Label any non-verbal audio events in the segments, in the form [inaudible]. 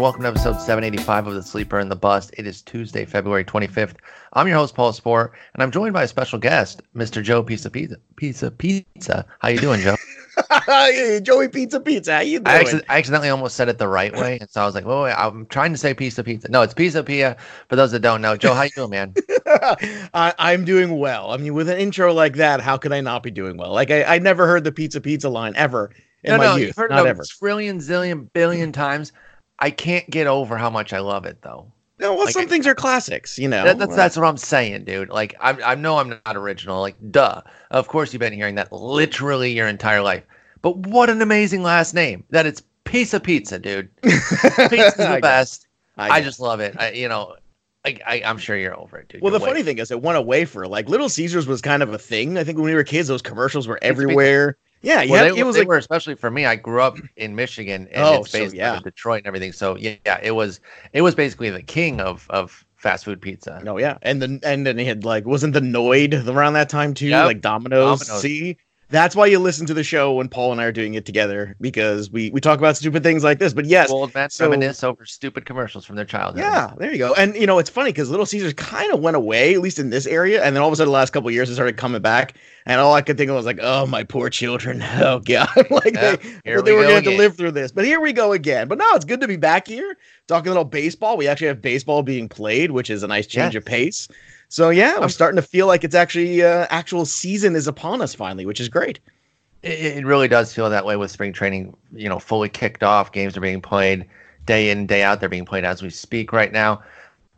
And welcome to episode 785 of The Sleeper and the Bust. It is Tuesday, February 25th. I'm your host, Paul Sporer, and I'm joined by a special guest, Mr. Joe Pizza Pizza. Pizza Pizza. How you doing, Joe? [laughs] Joey Pizza Pizza. How you doing? I, acc- I, accidentally almost said it the right way, and so I was like, "Whoa, wait, I'm trying to say pizza pizza." No, it's Pisapia. For those that don't know, Joe, how you doing, man? [laughs] I, am doing well. I mean, with an intro like that, how could I not be doing well? Like I, I never heard the pizza pizza line ever in no, my no, youth. You've heard not it ever. trillion, zillion, billion times. I can't get over how much I love it, though. No, well, Like, some things are classics, you know. That, that's that's what I'm saying, dude. Like I I know I'm not original. Like duh. Of course you've been hearing that literally your entire life. But what an amazing last name. That it's Pizza Pizza, dude. [laughs] Pizza's the guess. best. I I, just love it. I, you know, I, I I'm sure you're over it, dude. Well, You're the way- funny thing is, it went away for like Little Caesars was kind of a thing. I think when we were kids, those commercials were everywhere. Yeah, yeah, Well, they, it was like were especially for me. I grew up in Michigan, and Oh, it's so based yeah. out Detroit and everything. So yeah, yeah, it was it was basically the king of of fast food pizza. No, yeah, and then and then he had like wasn't the Noid around that time too, Yep. like Domino's. Domino's. See, that's why you listen to the show when Paul and I are doing it together because we we talk about stupid things like this. But yes, Old men so- reminisce over stupid commercials from their childhood. yeah, there you go. And you know it's funny because Little Caesars kind of went away, at least in this area, and then all of a sudden, the last couple of years, it started coming back. And all I could think of was like, "Oh, my poor children! [laughs] Oh God!" [laughs] like Yep, they, they we were going to live through this. But here we go again. But no, it's good to be back here talking a little baseball. We actually have baseball being played, which is a nice change Yes. of pace. So yeah, we're I'm- starting to feel like it's actually uh, actual season is upon us finally, which is great. It, it really does feel that way with spring training, you know, fully kicked off. Games are being played day in, day out. They're being played as we speak right now.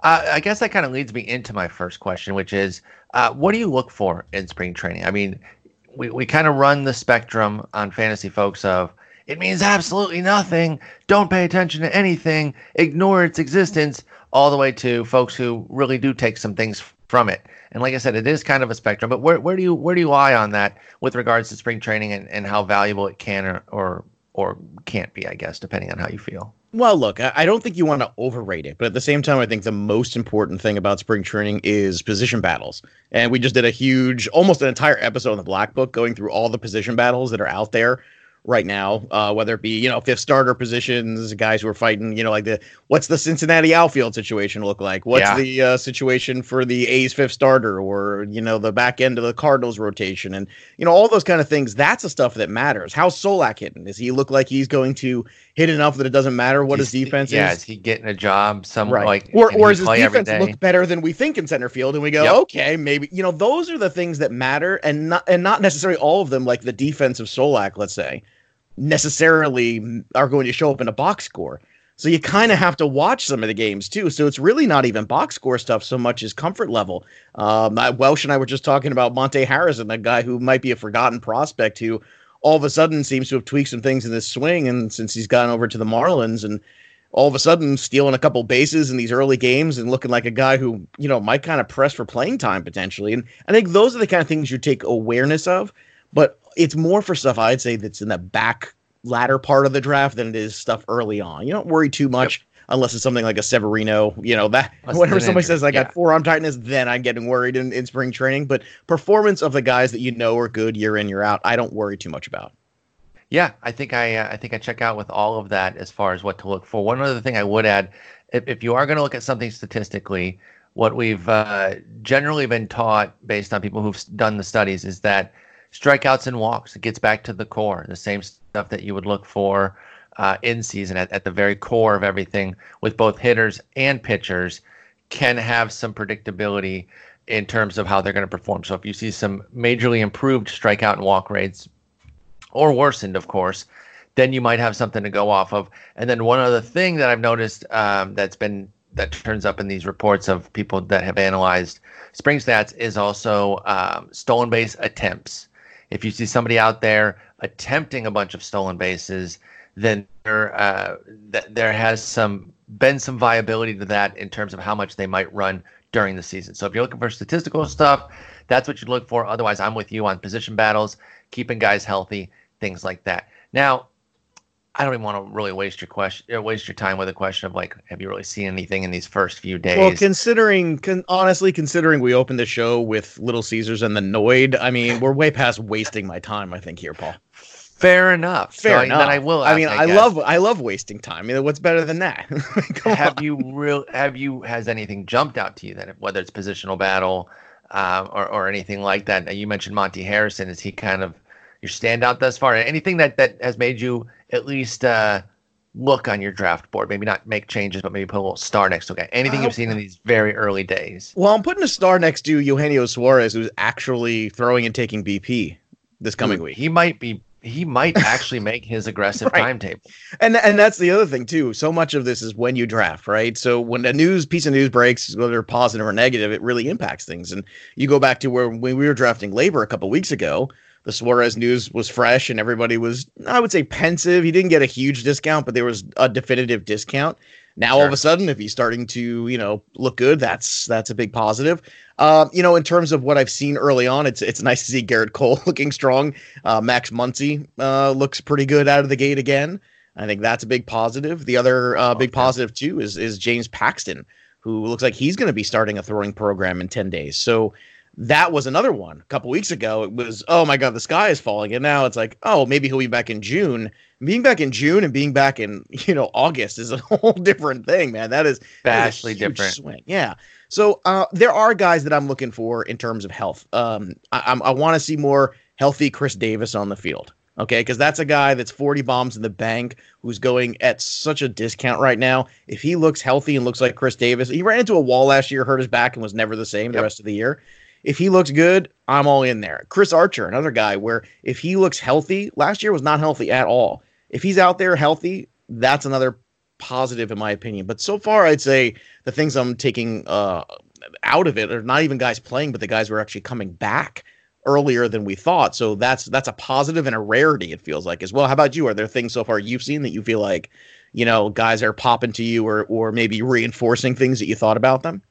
Uh, I guess that kind of leads me into my first question, which is uh, what do you look for in spring training? I mean, we, we kind of run the spectrum on fantasy folks of it means absolutely nothing. Don't pay attention to anything. Ignore its existence. All the way to folks who really do take some things from it. And like I said, it is kind of a spectrum. But where, where do you where do you lie on that with regards to spring training and, and how valuable it can or, or or can't be? I guess depending on how you feel. Well, look, I, don't think you want to overrate it, but at the same time, I think the most important thing about spring training is position battles. And we just did a huge, almost an entire episode in the Black Book going through all the position battles that are out there right now, uh, whether it be you know fifth starter positions, guys who are fighting, you know, like the what's the Cincinnati outfield situation look like? What's Yeah. the uh, situation for the A's fifth starter, or you know the back end of the Cardinals rotation, and you know all those kind of things. That's the stuff that matters. How's Solak hitting? Does he look like he's going to hit enough that it doesn't matter what his defense yeah, is? is he getting a job? Some right. like or or does his defense look better than we think in center field? And we go, Yep. okay, maybe you know those are the things that matter, and not and not necessarily all of them, like the defense of Solak, let's say, necessarily are going to show up in a box score. So you kind of have to watch some of the games too. So it's really not even box score stuff so much as comfort level. Um, Welsh and I were just talking about Monte Harrison, a guy who might be a forgotten prospect who all of a sudden seems to have tweaked some things in his swing, and since he's gone over to the Marlins and all of a sudden stealing a couple bases in these early games and looking like a guy who you know might kind of press for playing time potentially. And I think those are the kind of things you take awareness of, but it's more for stuff I'd say that's in the back latter part of the draft than it is stuff early on. You don't worry too much. Unless it's something like a Severino, you know, that Unless whenever somebody says I got yeah. forearm tightness, then I'm getting worried in, in spring training. But performance of the guys that you know are good year in, year out, I don't worry too much about. Yeah, I think I uh, I think I check out with all of that as far as what to look for. One other thing I would add, if, if you are going to look at something statistically, what we've uh, generally been taught based on people who've done the studies is that strikeouts and walks it gets back to the core, the same stuff that you would look for uh, in season at, at the very core of everything with both hitters and pitchers can have some predictability in terms of how they're going to perform. So if you see some majorly improved strikeout and walk rates or worsened, of course, then you might have something to go off of. And then one other thing that I've noticed um, that's been that turns up in these reports of people that have analyzed spring stats is also um, stolen base attempts. If you see somebody out there attempting a bunch of stolen bases, then there uh, th- there has some been some viability to that in terms of how much they might run during the season. So if you're looking for statistical stuff, that's what you look for. Otherwise, I'm with you on position battles, keeping guys healthy, things like that. Now, I don't even want to really waste your question, uh, waste your time with a question of like, have you really seen anything in these first few days? Well, considering, con- honestly, considering we opened the show with Little Caesars and the Noid, I mean, we're way past wasting my time. I think here, Paul. Fair enough. Fair so enough. Then I will. I mean, ask, I love I love wasting time. I mean, what's better than that? [laughs] Have on. you real? Have you has anything jumped out to you that whether it's positional battle, uh, or or anything like that? You mentioned Monte Harrison. Is he kind of your standout thus far? Anything that that has made you at least uh, look on your draft board? Maybe not make changes, but maybe put a little star next to it. Anything Uh, you've seen in these very early days? Well, I'm putting a star next to Eugenio Suarez, who's actually throwing and taking BP this coming Dude, week. he might be. He might actually make his aggressive [laughs] Right. timetable. And and that's the other thing too. So much of this is when you draft, right? So when a news piece of news breaks, whether positive or negative, it really impacts things. And you go back to where when we were drafting labor a couple weeks ago, the Suarez news was fresh and everybody was, I would say, pensive. He didn't get a huge discount, but there was a definitive discount. Now all of a sudden, if he's starting to, you know, look good, that's that's a big positive. Um, you know, in terms of what I've seen early on, it's it's nice to see Gerrit Cole [laughs] looking strong. Uh, Max Muncy uh, looks pretty good out of the gate again. I think that's a big positive. The other uh, big Okay. positive too is is James Paxton, who looks like he's going to be starting a throwing program in ten days. So that was another one. A couple weeks ago, it was oh my god, the sky is falling, and now it's like oh maybe he'll be back in June. Being back in June and being back in [laughs] you know August is a [laughs] whole different thing, man. That is that is a Vastly different. swing. Yeah. So uh, there are guys that I'm looking for in terms of health. Um, I, I'm- I want to see more healthy Chris Davis on the field. Okay, because that's a guy that's 40 bombs in the bank who's going at such a discount right now. If he looks healthy and looks like Chris Davis, he ran into a wall last year, hurt his back, and was never the same the rest of the year. If he looks good, I'm all in there. Chris Archer, another guy where if he looks healthy, last year was not healthy at all. If he's out there healthy, that's another positive in my opinion. But so far, I'd say the things I'm taking uh, out of it are not even guys playing, but the guys who are actually coming back earlier than we thought. So that's that's a positive and a rarity. It feels like as well. How about you? Are there things so far you've seen that you feel like you know guys are popping to you, or or maybe reinforcing things that you thought about them?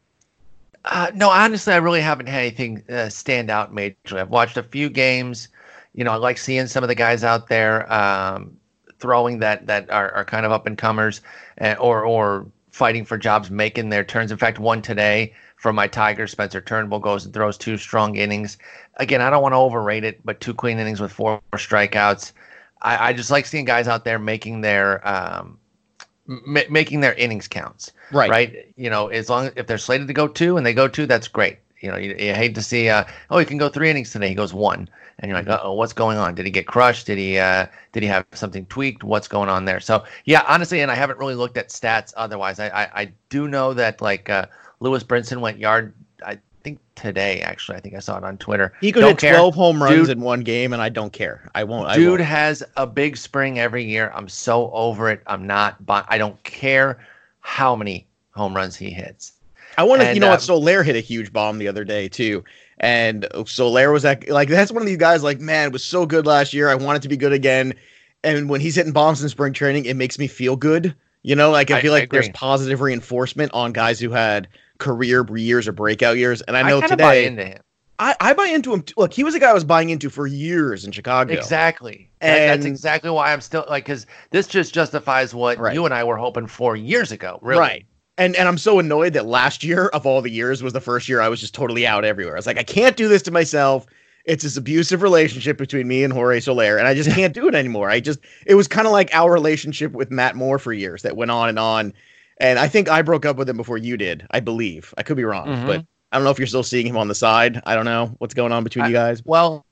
Uh, no, honestly, I really haven't had anything uh, stand out majorly. I've watched a few games. You know, I like seeing some of the guys out there um, throwing that that are, are kind of up and comers, uh, or or fighting for jobs, making their turns. In fact, one today from my Tigers, Spencer Turnbull goes and throws two strong innings. Again, I don't want to overrate it, but two clean innings with four strikeouts. I, I just like seeing guys out there making their um, m- making their innings counts right? Right. You know, as long if they're slated to go two and they go two, that's great. You know, you, you hate to see, uh, oh, he can go three innings today. He goes one, and you're like, oh, what's going on? Did he get crushed? Did he, uh, did he have something tweaked? What's going on there? So yeah, honestly, and I haven't really looked at stats. Otherwise, I, I, I do know that like uh, Lewis Brinson went yard. I think today, actually, I think I saw it on Twitter. He could hit 12 home runs Dude- in one game, and I don't care. I won't. I Dude won't. has a big spring every year. I'm so over it. I'm not. But I don't care how many home runs he hits. I want to, you know uh, what? Soler hit a huge bomb the other day too, and Soler was like, like that's one of these guys. Like, man, it was so good last year. I want it to be good again. And when he's hitting bombs in spring training, it makes me feel good. You know, like I I- feel I like there's positive reinforcement on guys who had career years or breakout years. And I know buy today, into him. I, I buy into him. Too. Look, he was a guy I was buying into for years in Chicago. Exactly. That- that's exactly why I'm still like because this just justifies what Right. you and I were hoping for years ago. Really. Right. And and I'm so annoyed that last year of all the years was the first year I was just totally out everywhere. I was like, I can't do this to myself. It's this abusive relationship between me and Jorge Soler, and I just [laughs] can't do it anymore. I just it was kind of like our relationship with Matt Moore for years that went on and on. And I think I broke up with him before you did. I believe. I could be wrong, Mhm. but I don't know if you're still seeing him on the side. I don't know what's going on between I- you guys. Well,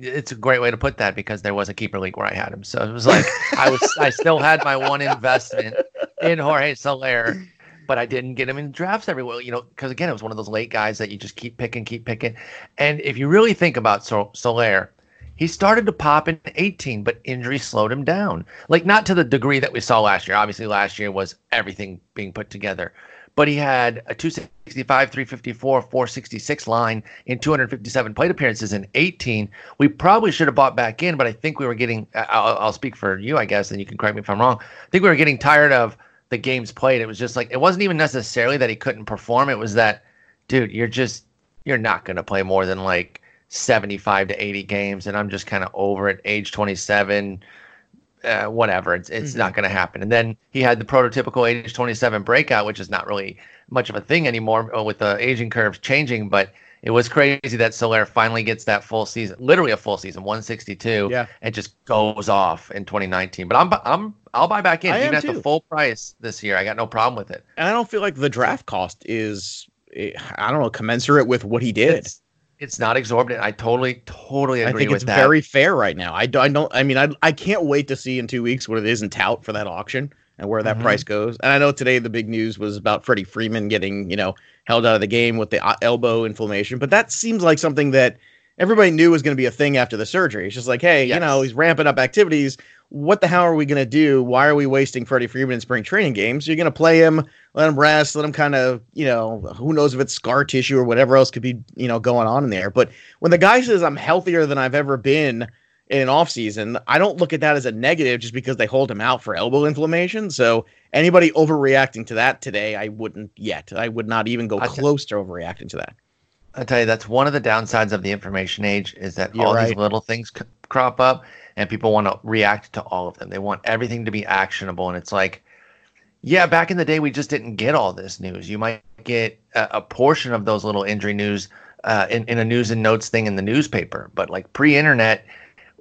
it's a great way to put that because there was a keeper league where I had him, so it was like I was I still had my one investment in Jorge Soler, but I didn't get him in drafts everywhere. You know, because again, it was one of those late guys that you just keep picking, keep picking. And if you really think about Sol- Soler, he started to pop in 18, but injury slowed him down. Like not to the degree that we saw last year. Obviously, last year was everything being put together. But he had a 265, 354, 466 line in 257 plate appearances in 18. We probably should have bought back in, but I think we were getting. I'll, I'll speak for you, I guess, and you can correct me if I'm wrong. I think we were getting tired of the games played. It was just like it wasn't even necessarily that he couldn't perform. It was that, dude, you're just you're not going to play more than like 75 to 80 games, and I'm just kind of over it. Age 27, uh, whatever. It's it's Mhm. not going to happen. And then he had the prototypical age 27 breakout, which is not really much of a thing anymore uh, with the aging curves changing. But it was crazy that Soler finally gets that full season, literally a full season, 162, Yeah. and just goes off in 2019. But I'm I'm I'll buy back in I even at the full price this year. I got no problem with it. And I don't feel like the draft cost is, I don't know, commensurate with what he did. It's, it's not exorbitant. I totally totally agree I think it's that. very fair right now. I, do, I don't. I mean, I I can't wait to see in two weeks what it is in tout for that auction and where that Mhm. price goes. And I know today the big news was about Freddie Freeman getting you know held out of the game with the uh, elbow inflammation, but that seems like something that everybody knew was going to be a thing after the surgery. It's just like, hey, you know, he's ramping up activities. What the hell are we going to do? Why are we wasting Freddie Freeman in spring training games? You're going to play him, let him rest, let him kind of, you know, who knows if it's scar tissue or whatever else could be, you know, going on in there. But when the guy says I'm healthier than I've ever been in an off season, I don't look at that as a negative just because they hold him out for elbow inflammation. So anybody overreacting to that today, I wouldn't yet. I would not even go t- close to overreacting to that. I tell you, that's one of the downsides of the information age is that You're all right. these little things c- crop up, and people want to react to all of them. They want everything to be actionable, and it's like, yeah, back in the day, we just didn't get all this news. You might get a, a portion of those little injury news uh, in in a news and notes thing in the newspaper, but like pre-internet,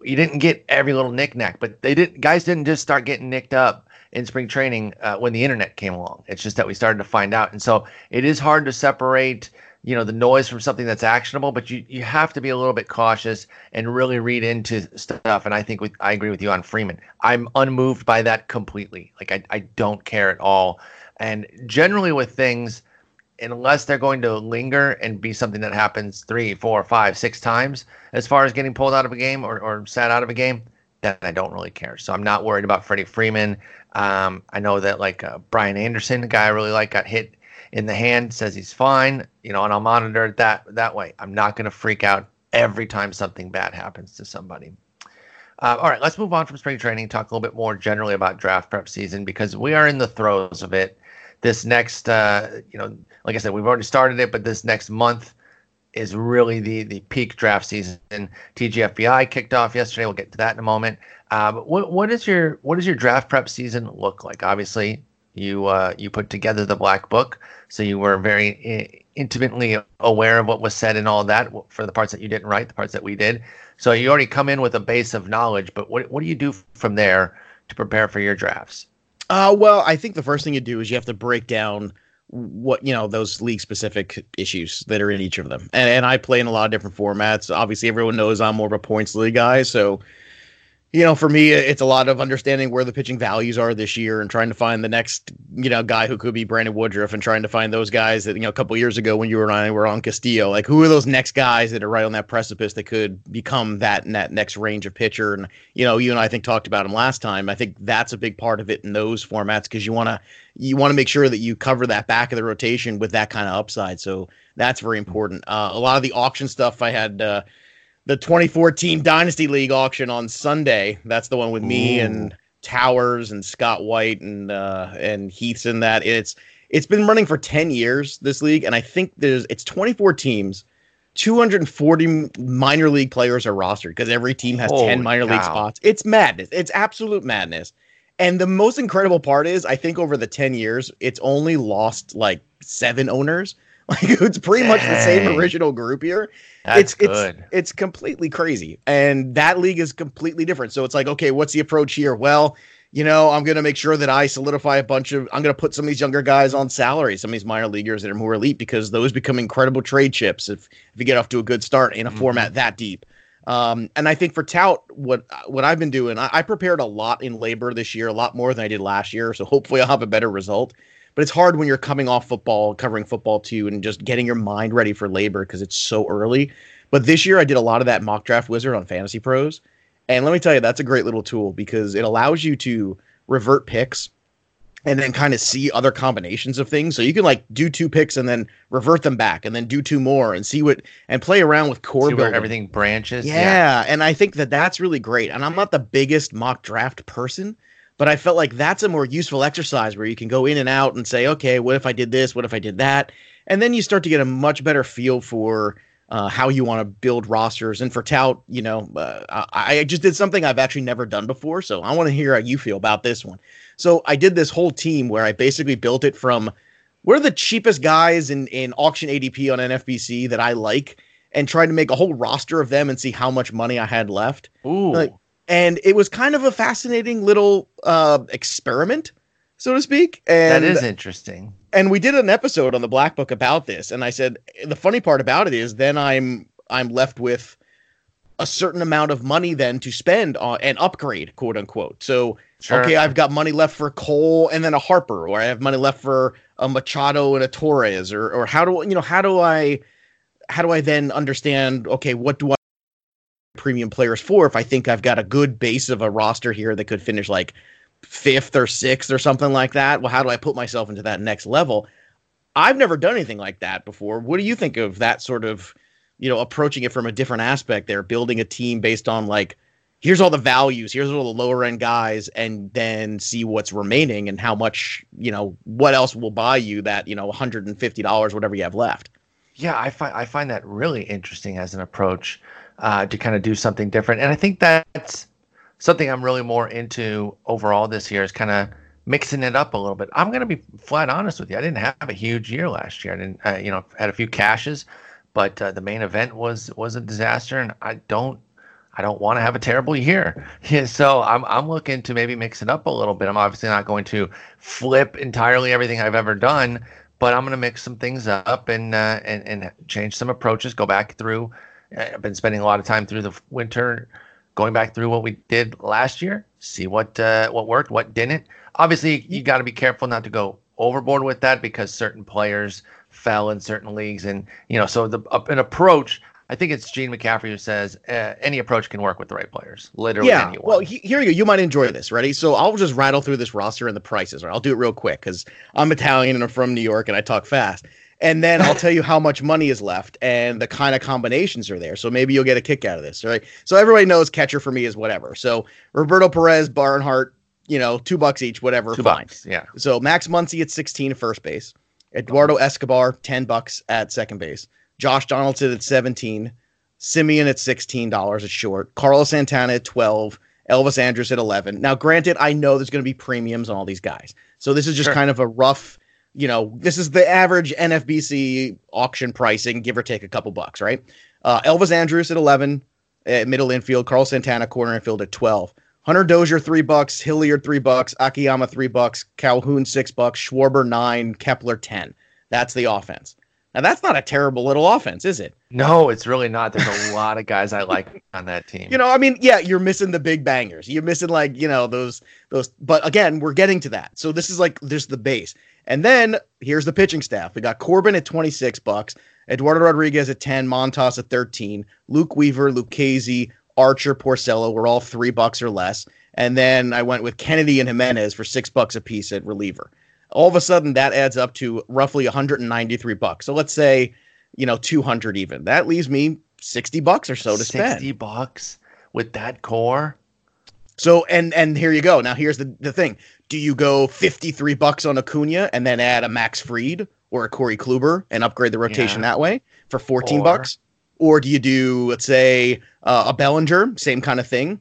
you didn't get every little knickknack. But they did. Guys didn't just start getting nicked up in spring training uh, when the internet came along. It's just that we started to find out, and so it is hard to separate you know the noise from something that's actionable but you you have to be a little bit cautious and really read into stuff. And i think with i agree with you on freeman. I'm unmoved by that completely. Like i, I don't care at all. And generally with things unless they're going to linger and be something that happens three four five six times as far as getting pulled out of a game or, or sat out of a game then i don't really care. So i'm not worried about freddie freeman. Um, i know that like uh, brian anderson a guy i really like got hit in the hand says he's fine, you know, and I'll monitor it that that way. I'm not going to freak out every time something bad happens to somebody. Uh, all right, let's move on from spring training. Talk a little bit more generally about draft prep season because we are in the throes of it. This next, uh, you know, like I said, we've already started it, but this next month is really the the peak draft season. TGFBI kicked off yesterday. We'll get to that in a moment. Uh, but what what is your what does your draft prep season look like? Obviously, you uh, you put together the black book, so you were very intimately aware of what was said and all that for the parts that you didn't write, the parts that we did. So you already come in with a base of knowledge. But what what do you do from there to prepare for your drafts? Uh, well, I think the first thing you do is you have to break down what you know those league specific issues that are in each of them. And, and I play in a lot of different formats. Obviously, everyone knows I'm more of a points league guy, so you know, for me, it's a lot of understanding where the pitching values are this year and trying to find the next, you know, guy who could be Brandon Woodruff and trying to find those guys that, you know, a couple years ago when you and I were on Castillo, like who are those next guys that are right on that precipice that could become that, that next range of pitcher? And, you know, you and I think talked about him last time. I think that's a big part of it in those formats because you want to, you want to make sure that you cover that back of the rotation with that kind of upside. So that's very important. Uh, a lot of the auction stuff I had, uh, the 2014 Dynasty League auction on Sunday. That's the one with me Ooh. and Towers and Scott White and uh, and Heath's in that. It's it's been running for 10 years this league, and I think there's it's 24 teams. 240 minor league players are rostered because every team has 10 Holy minor league spots. It's madness. It's absolute madness. And the most incredible part is, I think over the 10 years, it's only lost like seven owners. [laughs] Like it's pretty much the same original group here That's it's good. it's it's completely crazy and that league is completely different so it's like okay what's the approach here well you know i'm going to make sure that i solidify a bunch of i'm going to put some of these younger guys on salary some of these minor leaguers that are more elite because those become incredible trade chips if if you get off to a good start in a Mhm. format that deep um, and I think for tout, what what I've been doing, I, I prepared a lot in labor this year, a lot more than I did last year. So hopefully I'll have a better result. But it's hard when you're coming off football, covering football too, and just getting your mind ready for labor because it's so early. But this year I did a lot of that mock draft wizard on Fantasy Pros. And let me tell you, that's a great little tool because it allows you to revert picks and then kind of see other combinations of things. So you can like do two picks and then revert them back and then do two more and see what and play around with core See building. everything branches. Yeah, and I think that that's really great. And I'm not the biggest mock draft person, but I felt like that's a more useful exercise where you can go in and out and say, okay, what if I did this? What if I did that? And then you start to get a much better feel for uh, how you want to build rosters. And for tout, you know, uh, I, I just did something I've actually never done before. So I want to hear how you feel about this one. So I did this whole team where I basically built it from what are the cheapest guys in in auction ADP on NFBC that I like, and trying to make a whole roster of them and see how much money I had left. Ooh. Like, and it was kind of a fascinating little uh, experiment, so to speak. And that is interesting. and we did an episode on the Black Book about this, and I said the funny part about it is then I'm I'm left with a certain amount of money then to spend on an upgrade, quote unquote. So Sure. okay, I've got money left for Cole and then a Harper, or I have money left for a Machado and a Torres, or or how do you know how do I how do I then understand? Okay, what do I premium players for if I think I've got a good base of a roster here that could finish like fifth or sixth or something like that? Well, how do I put myself into that next level? I've never done anything like that before. What do you think of that sort of, you know, approaching it from a different aspect there, building a team based on like, here's all the values, here's all the lower end guys, and then see what's remaining and how much, you know, what else will buy you that, you know, $150, whatever you have left. Yeah, I find I find that really interesting as an approach uh, to kind of do something different, and I think that's something I'm really more into overall this year is kind of mixing it up a little bit. I'm going to be flat honest with you. I didn't have a huge year last year. I didn't, uh, you know, had a few caches, but uh, the main event was was a disaster, and I don't. I don't want to have a terrible year. [laughs] Yeah, so I'm I'm looking to maybe mix it up a little bit. I'm obviously not going to flip entirely everything I've ever done, but I'm going to mix some things up and uh, and and change some approaches. Go back through. I've been spending a lot of time through the winter, going back through what we did last year, see what uh, what worked, what didn't. Obviously, you got to be careful not to go overboard with that because certain players fell in certain leagues, and you know, so the uh, an approach. I think it's Gene McCaffrey who says uh, any approach can work with the right players. Literally, yeah. anyone. Well, he, here you go. You might enjoy this. Ready? So I'll just rattle through this roster and the prices. Or I'll do it real quick because I'm Italian and I'm from New York and I talk fast. And then I'll tell you how much money is left and the kind of combinations are there. So maybe you'll get a kick out of this. Right. So everybody knows catcher for me is whatever. So Roberto Perez, Barnhart, you know, two bucks each, whatever. two fine. bucks. Yeah. So Max Muncy at 16 at first base. Eduardo Escobar, 10 bucks at second base. Josh Donaldson at 17. Semien at $16 at short. Carlos Santana at 12. Elvis Andrus at 11. Now, granted, I know there's going to be premiums on all these guys. So this is just Sure. kind of a rough, you know, this is the average NFBC auction pricing, give or take a couple bucks, right? Uh, Elvis Andrus at 11 at middle infield. Carl Santana corner infield at 12. Hunter Dozier three bucks, Hilliard three bucks, Akiyama three bucks, Calhoun six bucks, Schwarber nine, Kepler ten. That's the offense. Now that's not a terrible little offense, is it? No, it's really not. There's a lot of guys I like on that team. You know, I mean, yeah, you're missing the big bangers. You're missing like you know those those. But again, we're getting to that. So this is like there's the base, and then here's the pitching staff. We got Corbin at 26 bucks, Eduardo Rodriguez at 10, Montas at 13, Luke Weaver, Lucchesi, Archer, Porcello were all three bucks or less, and then I went with Kennedy and Jimenez for six bucks a piece at reliever. All of a sudden, that adds up to roughly 193 bucks. So let's say, you know, 200 even. That leaves me 60 bucks or so to spend. 60 bucks with that core. So and and here you go. Now here's the the thing. Do you go 53 bucks on Acuna and then add a Max Fried or a Corey Kluber and upgrade the rotation Yeah. that way for 14 Or- bucks? Or do you do let's say uh, a Bellinger, same kind of thing?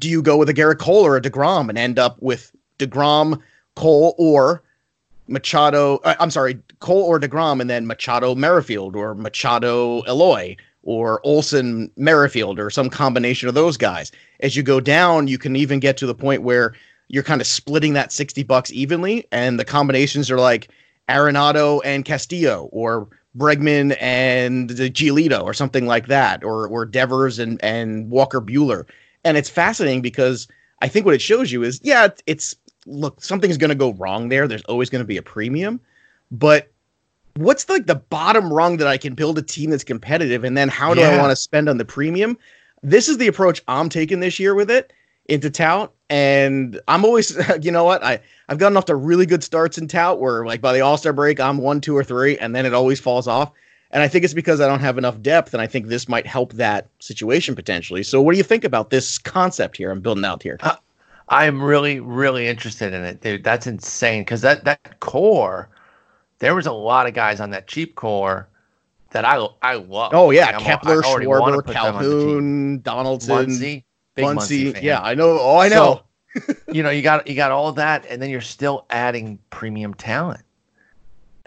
Do you go with a Gerrit Cole or a DeGrom and end up with DeGrom, Cole or Machado, uh, I'm sorry, Cole or DeGrom and then Machado Merrifield or Machado Eloy or Olson Merrifield or some combination of those guys. As you go down, you can even get to the point where you're kind of splitting that 60 bucks evenly and the combinations are like Arenado and Castillo or Bregman and Giolito or something like that or or Devers and and Walker Buehler. And it's fascinating because I think what it shows you is yeah, it's look, something's going to go wrong there. There's always going to be a premium, but what's like the bottom rung that I can build a team that's competitive and then how do I want to spend on the premium? This is the approach I'm taking this year with it into tout and I'm always [laughs] you know what? I I've gotten off to really good starts in tout where like by the All-Star break I'm 1 2 or 3 and then it always falls off. And I think it's because I don't have enough depth and I think this might help that situation potentially. So what do you think about this concept here I'm building out here? Uh, I'm really, really interested in it, dude. That's insane. Because that that core, there was a lot of guys on that cheap core that I I love. Oh yeah, Like, Kepler, I Schwarber, put them on the team. Calhoun, Donaldson, Muncy, Muncy. Muncy. Yeah, I know. Oh, I know. [laughs] you know, you got you got all that, and then you're still adding premium talent.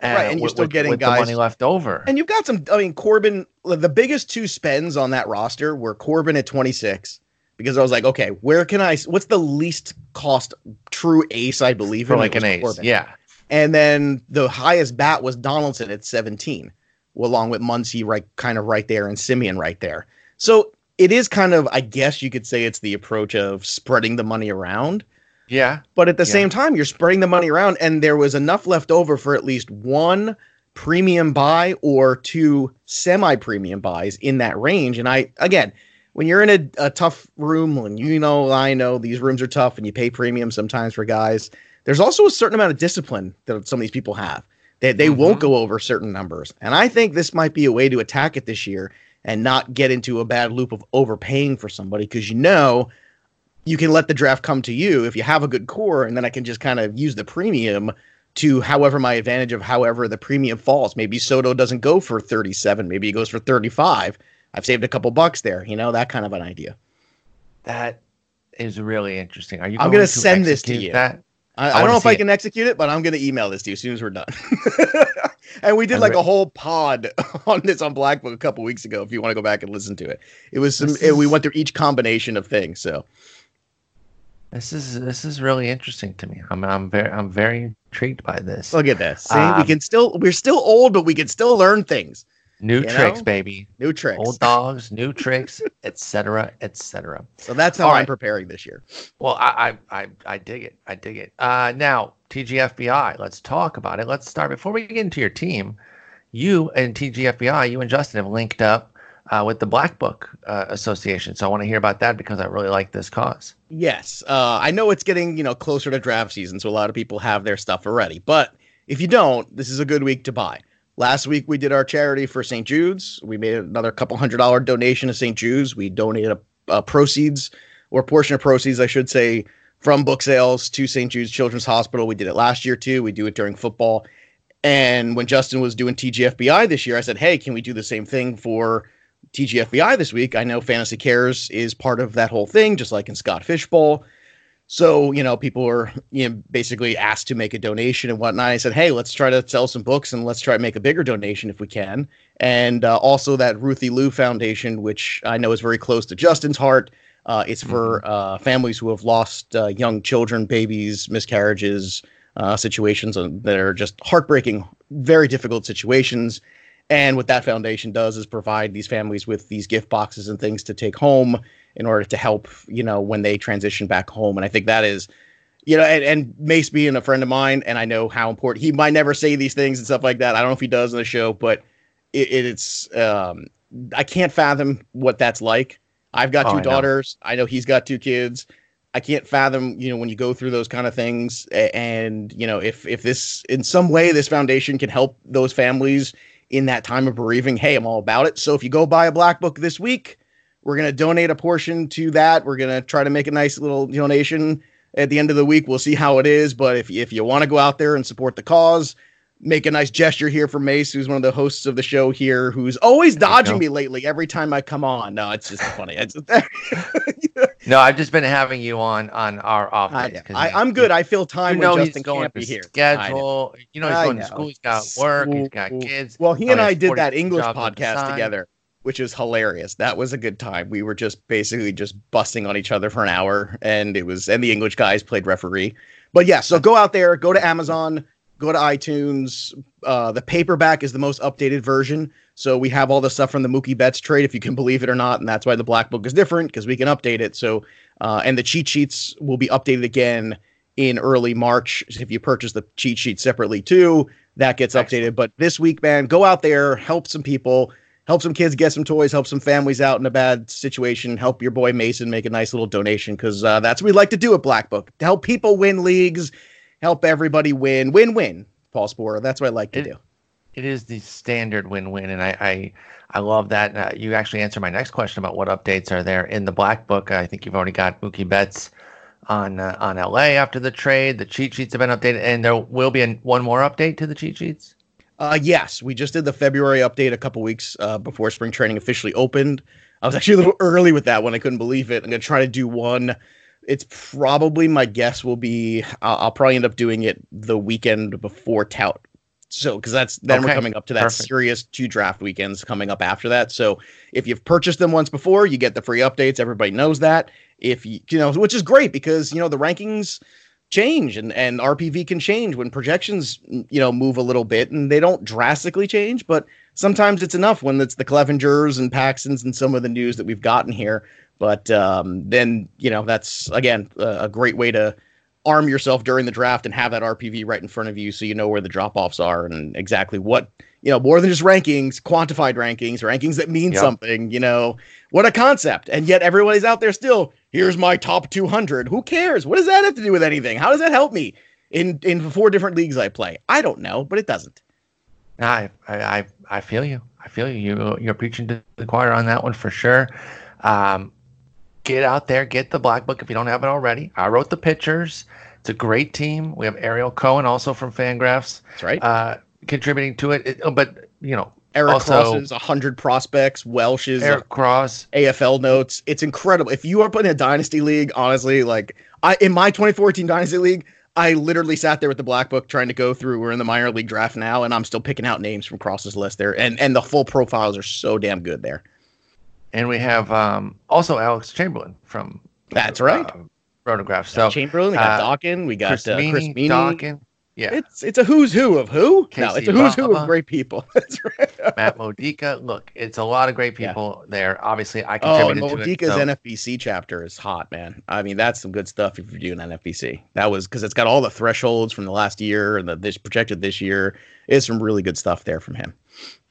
Right, and you're with- still getting with guys- the money left over. And you've got some. I mean, Corbin. The biggest two spends on that roster were Corbin at 26 because I was like, okay, where can I? What's the least cost true ace I believe for in? Like an ace, Corbin. yeah. And then the highest bat was Donaldson at 17, along with Muncy right kind of right there and Semien right there. So it is kind of, I guess you could say it's the approach of spreading the money around. Yeah, But at the Yeah. same time, you're spreading the money around, and there was enough left over for at least one premium buy or two semi premium buys in that range. And I, again, when you're in a, a tough room, and you know, I know these rooms are tough and you pay premium sometimes for guys, there's also a certain amount of discipline that some of these people have. They, they won't Mhm. go over certain numbers. And I think this might be a way to attack it this year and not get into a bad loop of overpaying for somebody because you know you can let the draft come to you if you have a good core, and then I can just kind of use the premium to however my advantage of however the premium falls. Maybe Soto doesn't go for 37, maybe he goes for 35. I've saved a couple bucks there, you know, that kind of an idea. that is really interesting. Are you? I'm going gonna send this to you. That I, I, wanna don't know if I it. can execute it, but I'm going to email this to you as soon as we're done. [laughs] and we did like a whole pod [laughs] on this on Black Book a couple weeks ago. If you want to go back and listen to it, it was some. And we went through each combination of things. So this is this is really interesting to me. I'm I'm very I'm very intrigued by this. look at this. See, we Um, can still. We're still old, but we can still learn things. New you tricks, know? baby. New tricks. Old dogs, new tricks, [laughs] etc., etc. So that's how All I'm right. preparing this year. Well, I, I I I dig it. I dig it. Uh, now TGFBI. Let's talk about it. Let's start before we get into your team. You and TGFBI, you and Justin have linked up uh, with the Black Book uh, Association. So I want to hear about that because I really like this cause. Yes, uh, I know it's getting you know closer to draft season, so a lot of people have their stuff already. But if you don't, this is a good week to buy. Last week we did our charity for St. Jude's. We made another couple hundred dollar donation to St. Jude's. We donated a, a proceeds or portion of proceeds, I should say, from book sales to St. Jude's Children's Hospital. We did it last year too. We do it during football. And when Justin was doing TGFBI this year, I said, "Hey, can we do the same thing for TGFBI this week. I know Fantasy Cares is part of that whole thing, just like in Scott Fishbowl. So, you know, people were you know, basically asked to make a donation and whatnot. I said, hey, let's try to sell some books and let's try to make a bigger donation if we can. And uh, also that Ruthie Lou Foundation, which I know is very close to Justin's heart. Uh, it's for uh, families who have lost uh, young children, babies, miscarriages, uh, situations uh, that are just heartbreaking, very difficult situations. And what that foundation does is provide these families with these gift boxes and things to take home in order to help, you know, when they transition back home. And I think that is, you know, and, and Mace being a friend of mine, and I know how important he might never say these things and stuff like that. I don't know if he does in the show, but it, it's, um, I can't fathom what that's like. I've got Oh, two I know. daughters. I know he's got two kids. I can't fathom, you know, when you go through those kind of things. And, you know, if if this in some way this foundation can help those families in that time of bereaving, hey, I'm all about it. So if you go buy a black book this week, we're gonna donate a portion to that. We're gonna try to make a nice little donation at the end of the week. We'll see how it is. But if if you want to go out there and support the cause, make a nice gesture here for Mace, who's one of the hosts of the show here, who's always dodging me lately every time I come on. No, it's just funny. It's, [laughs] No, I've just been having you on on our off I, days. 'cause I, you- I'm good. I feel time You know when he's going to be here. Know. schedule. You know he's I going to school. He's got work. He's got kids. Well, he Oh, and I did that English jobs on the podcast together, which is hilarious. That was a good time. We were just basically just busting on each other for an hour, and it was and the English guys played referee. But yeah, so go out there, go to Amazon, go to iTunes. Uh, the paperback is the most updated version. So we have all the stuff from the Mookie Betts trade, if you can believe it or not, and that's why the black book is different because we can update it. So uh, and the cheat sheets will be updated again in early March. If you purchase the cheat sheet separately too, that gets updated. But this week, man, go out there, help some people, help some kids get some toys, help some families out in a bad situation, help your boy Mason make a nice little donation because uh, that's what we like to do at Black Book to help people win leagues, help everybody win, win, win. Paul Sporer, that's what I like to It- do. It is the standard win-win, and I I, I love that. Uh, you actually answered my next question about what updates are there in the black book. I think you've already got Mookie Betts on uh, on LA after the trade. The cheat sheets have been updated, and there will be an, one more update to the cheat sheets. Uh, yes, we just did the February update a couple weeks uh, before spring training officially opened. I was actually a little early with that one. I couldn't believe it. I'm gonna try to do one. It's probably my guess will be I'll, I'll probably end up doing it the weekend before tout So, because that's then we're coming up to that perfect. serious two draft weekends coming up after that. So, if you've purchased them once before, you get the free updates. Everybody knows that. If you, you know, which is great because you know the rankings change and and RPV can change when projections you know move a little bit and they don't drastically change, but sometimes it's enough when it's the Clevingers and Paxtons and some of the news that we've gotten here. But um, then you know that's again a, a great way to arm yourself during the draft and have that RPV right in front of you so you know where the drop offs are and exactly what you know more than just rankings, quantified rankings, rankings that mean Yep. something. You know what a concept, and yet everybody's out there still. Here's my top 200. Who cares? What does that have to do with anything? How does that help me in in four different leagues I play? I don't know, but it doesn't. I, I, I, feel you. I feel you. you. You're preaching to the choir on that one for sure. Um, get out there, get the black book if you don't have it already. I wrote the pictures. It's a great team. We have Ariel Cohen also from Fangraphs That's right. uh, contributing to it. It- But you know, Eric also- Cross's 100 prospects, Welsh's Eric Cross. AFL notes. It's incredible. If you are putting a dynasty league, honestly, like I in my 2014 dynasty league, I literally sat there with the black book trying to go through. We're in the minor league draft now, and I'm still picking out names from Cross's list there, and and the full profiles are so damn good there. And we have um, also Alex Chamberlain from That's right. uh, Rotograph. So Chamberlain, we got uh, Dawkin, we got Chris uh, Chris Meany, Meany. Dawkin, yeah, It's it's a who's who of who? no, it's a who's who of great people. [laughs] That's right. Matt Modica. Look, it's a lot of great Yeah. people there. Obviously, I Oh, contributed to Modica's so- NFBC chapter is hot, man. I mean, that's some good stuff if you're doing NFBC. That was because it's got all the thresholds from the last year and the this projected this year. Is some really good stuff there from him.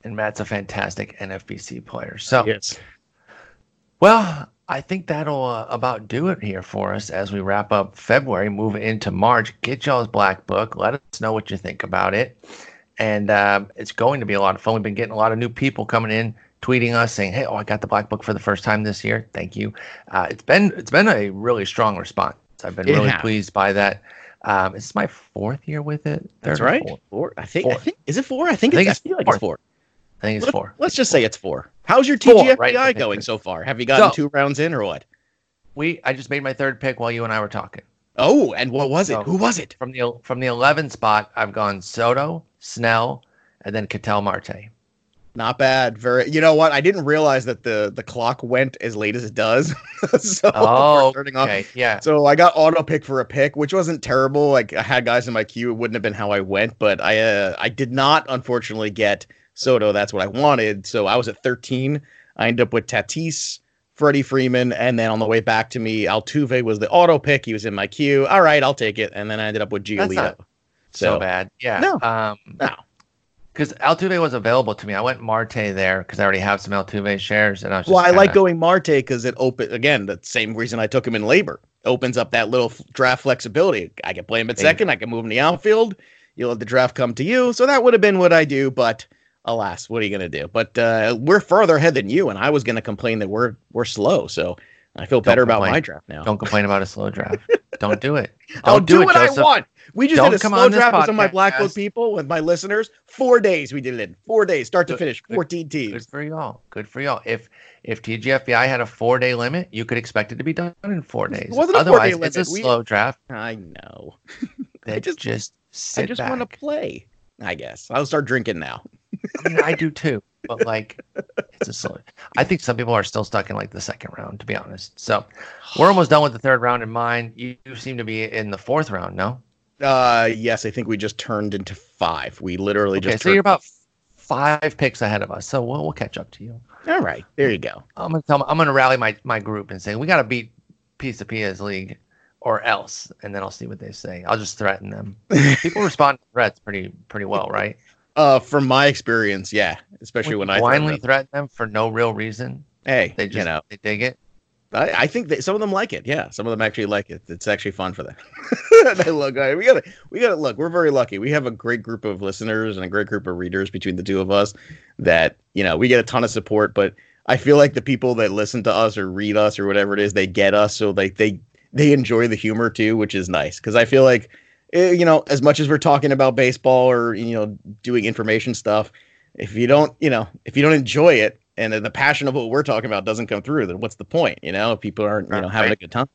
and Matt's a fantastic NFBC player. So, Yes. well, I think that'll uh, about do it here for us as we wrap up February, move into March. Get y'all's black book. Let us know what you think about it. And um, it's going to be a lot of fun. We've been getting a lot of new people coming in, tweeting us saying, "Hey, oh, I got the black book for the first time this year. Thank you." Uh, it's been it's been a really strong response. I've been It really has. pleased by that. Um, it's my fourth year with it. That's third or right. fourth? Four. I think. I think. Is it four? I think. I think it's, it's I feel like four. it's four. I think it's four. Let's just say it's four. How's your TGFBI right? going so far? Have you gotten So- two rounds in or what? We I just made my third pick while you and I were talking. Oh, and what was it? So- Who was it? From the from the 11 spot, I've gone Soto, Snell, and then Ketel Marte. Not bad. Very. You know what? I didn't realize that the the clock went as late as it does. [laughs] so Oh, [laughs] off okay, yeah. So I got auto pick for a pick, which wasn't terrible. Like I had guys in my queue, it wouldn't have been how I went, but I uh, I did not unfortunately get Soto. That's what I wanted. So I was at 13. I ended up with Tatis, Freddie Freeman, and then on the way back to me, Altuve was the auto pick. He was in my queue. All right, I'll take it. And then I ended up with That's Giolito. not So, bad, yeah. No. um, No. because Altuve was available to me. I went Marte there because I already have some Altuve shares, and I was just Well, I like kinda- going Marte because it open again the same reason I took him in labor opens up that little f- draft flexibility. I can play him at second. I can move him to the outfield. You'll let the draft come to you. So that would have been what I do, but alas, what are you gonna do? But uh, we're further ahead than you, and I was gonna complain that we're we're slow. So I feel Don't better about my draft now. Don't complain about a slow draft. [laughs] Don't do it. Don't I'll do, it, what Joseph. I want. We just Don't did a come slow draft with some of my podcast. Black Book people with my listeners. Four days we did it in. Four days, start to finish. good- Fourteen Good teams. for y'all. Good for y'all. If if TGFBI had a four day limit, you could expect it to be done in four days. wasn't a four-day Otherwise, it's a. We- slow draft. I know. That [laughs] just- just sit I just back. want to play. I guess I'll start drinking now. I mean, I do too, but like, it's a slow. I think some people are still stuck in like the second round, to be honest. So we're almost done with the third round in mind. You, you seem to be in the fourth round, no? Uh, yes, I think we just turned into five. We literally Okay, just. so you're about five picks ahead of us. So we'll, we'll catch up to you. All right, there you go. I'm gonna tell. I'm gonna rally my my group and say we got to beat Pisapia's league, or else, and then I'll see what they say. I'll just threaten them. [laughs] People respond to threats pretty pretty well, right? Uh, from my experience, yeah, especially when, I blindly threaten them. for no real reason, Hey, they just you know, they dig it. I, I think that some of them like it. Yeah, some of them actually like it. It's actually fun for them. [laughs] they look. We gotta. We gotta look. We're very lucky. We have a great group of listeners and a great group of readers between the two of us. That you know, we get a ton of support. But I feel like the people that listen to us or read us or whatever it is, they get us. So like they they enjoy the humor too, which is nice. Because I feel like, eh, you know, as much as we're talking about baseball or you know doing information stuff, if you don't, you know, if you don't enjoy it and the passion of what we're talking about doesn't come through, then what's the point? You know, if people aren't, you know, having a good time.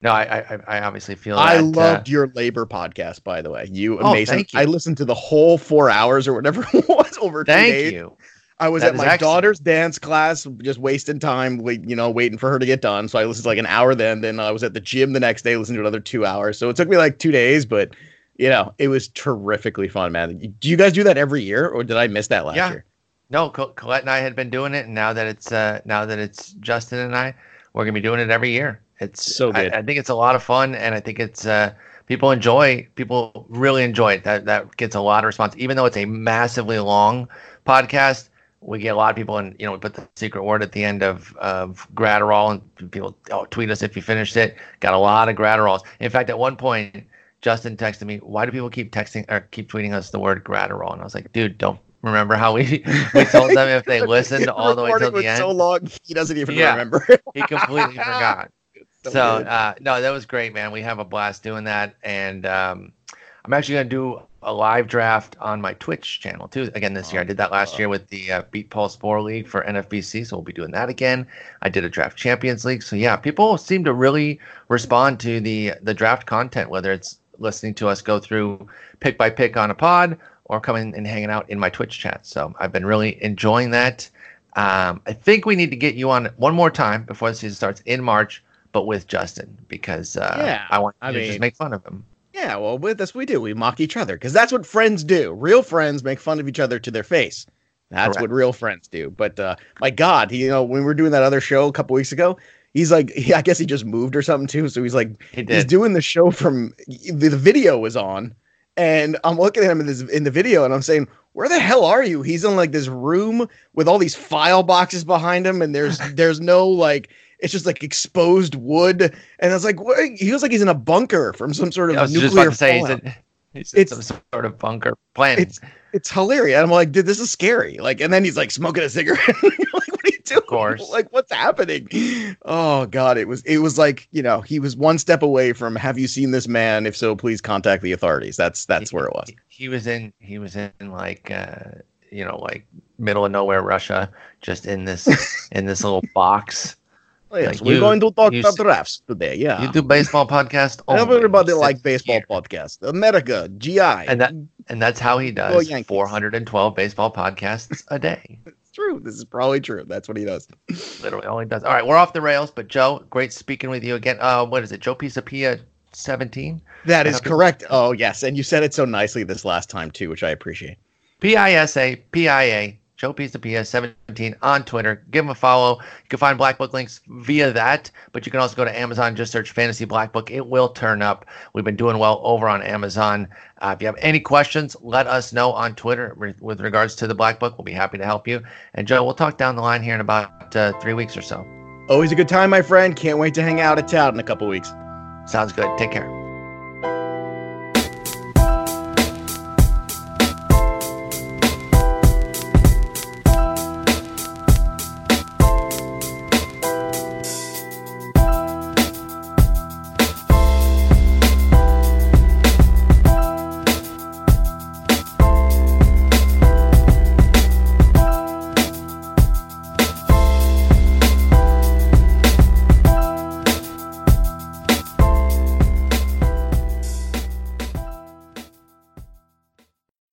No, I, I, I obviously feel. I that, uh, loved your labor podcast, by the way. You Oh, amazing. thank you. I listened to the whole four hours or whatever [laughs] it was over Thank you. I was That at my excellent. daughter's dance class, just wasting time, you know, waiting for her to get done. So I listened to like an hour then. Then I was at the gym the next day, listened to another two hours. So it took me like two days, but you know, it was terrifically fun, man. Do you guys do that every year, or did I miss that last Yeah. year? No, Col- Colette and I had been doing it, and now that it's uh, now that it's Justin and I, we're gonna be doing it every year. It's So I- good. I, think it's a lot of fun, and I think it's uh, people enjoy. People really enjoy it. That that gets a lot of response, even though it's a massively long podcast. We get a lot of people, and you know, we put the secret word at the end of of Gratterall, and people oh, tweet us if you finished it. Got a lot of Gratteralls. In fact, at one point, Justin texted me, "Why do people keep texting or keep tweeting us the word Gratterall?" And I was like, "Dude, don't remember how we [laughs] we told them if they [laughs] listened all the way till the was end." so long, he doesn't even Yeah. remember. [laughs] he completely forgot. So So uh, no, that was great, man. We have a blast doing that, and um, I'm actually gonna do a live draft on my Twitch channel too. Again this year, I did that last year with the uh, Beat Pulse Four League for NFBC, so we'll be doing that again. I did a Draft Champions League, so yeah, people seem to really respond to the the draft content, whether it's listening to us go through pick by pick on a pod or coming and hanging out in my Twitch chat. So I've been really enjoying that. Um, I think we need to get you on one more time before the season starts in March, but with Justin because uh, Yeah, I want I you to just make fun of him. Yeah, well, that's what we do. We mock each other because that's what friends do. Real friends make fun of each other to their face. That's Correct. what real friends do. But uh, my God, you know, when we were doing that other show a couple weeks ago, he's like, he, I guess he just moved or something too. So he's like, He he's doing the show from the, the video was on, and I'm looking at him in this in the video, and I'm saying, where the hell are you? He's in like this room with all these file boxes behind him, and there's there's no like. It's just like exposed wood, and I was like, what? he feels like he's in a bunker from some sort of I was just nuclear about to say he's in, [laughs] he's in It's- some sort of bunker planning. it's it's hilarious. I'm like, dude, this is scary. Like, and then he's like smoking a cigarette. [laughs] Like, what are you doing? Of course. [laughs] Like, what's happening? Oh God, it was it was like you know he was one step away from Have you seen this man? If so, please contact the authorities. That's that's where it was. He, he was in. He was in like uh, you know like middle of nowhere Russia, just in this in this little box. Oh, yes, Like we're you- going to talk about drafts today. Yeah, You do baseball podcast. only. everybody like baseball here. podcast. America, GI. And that- And that's how he does Yankees. 412 baseball podcasts a day. [laughs] it's true. This is probably true. That's what he does. [laughs] Literally all he does. All right, we're off the rails, but Joe, great speaking with you again. Uh, what is it? Joe Pisapia 17? That is correct. Oh yes, and you said it so nicely this last time too, which I appreciate. P I S A P I A. Joe Pisapia 17 on Twitter. Give him a follow. You can find Black Book links via that, but you can also go to Amazon, just search Fantasy Black Book. It will turn up. We've been doing well over on Amazon. Uh, if you have any questions, let us know on Twitter re- with regards to the Black Book. We'll be happy to help you. And Joe, we'll talk down the line here in about uh, three weeks or so. Always a good time, my friend. Can't wait to hang out at Tout in a couple weeks. Sounds good. Take care.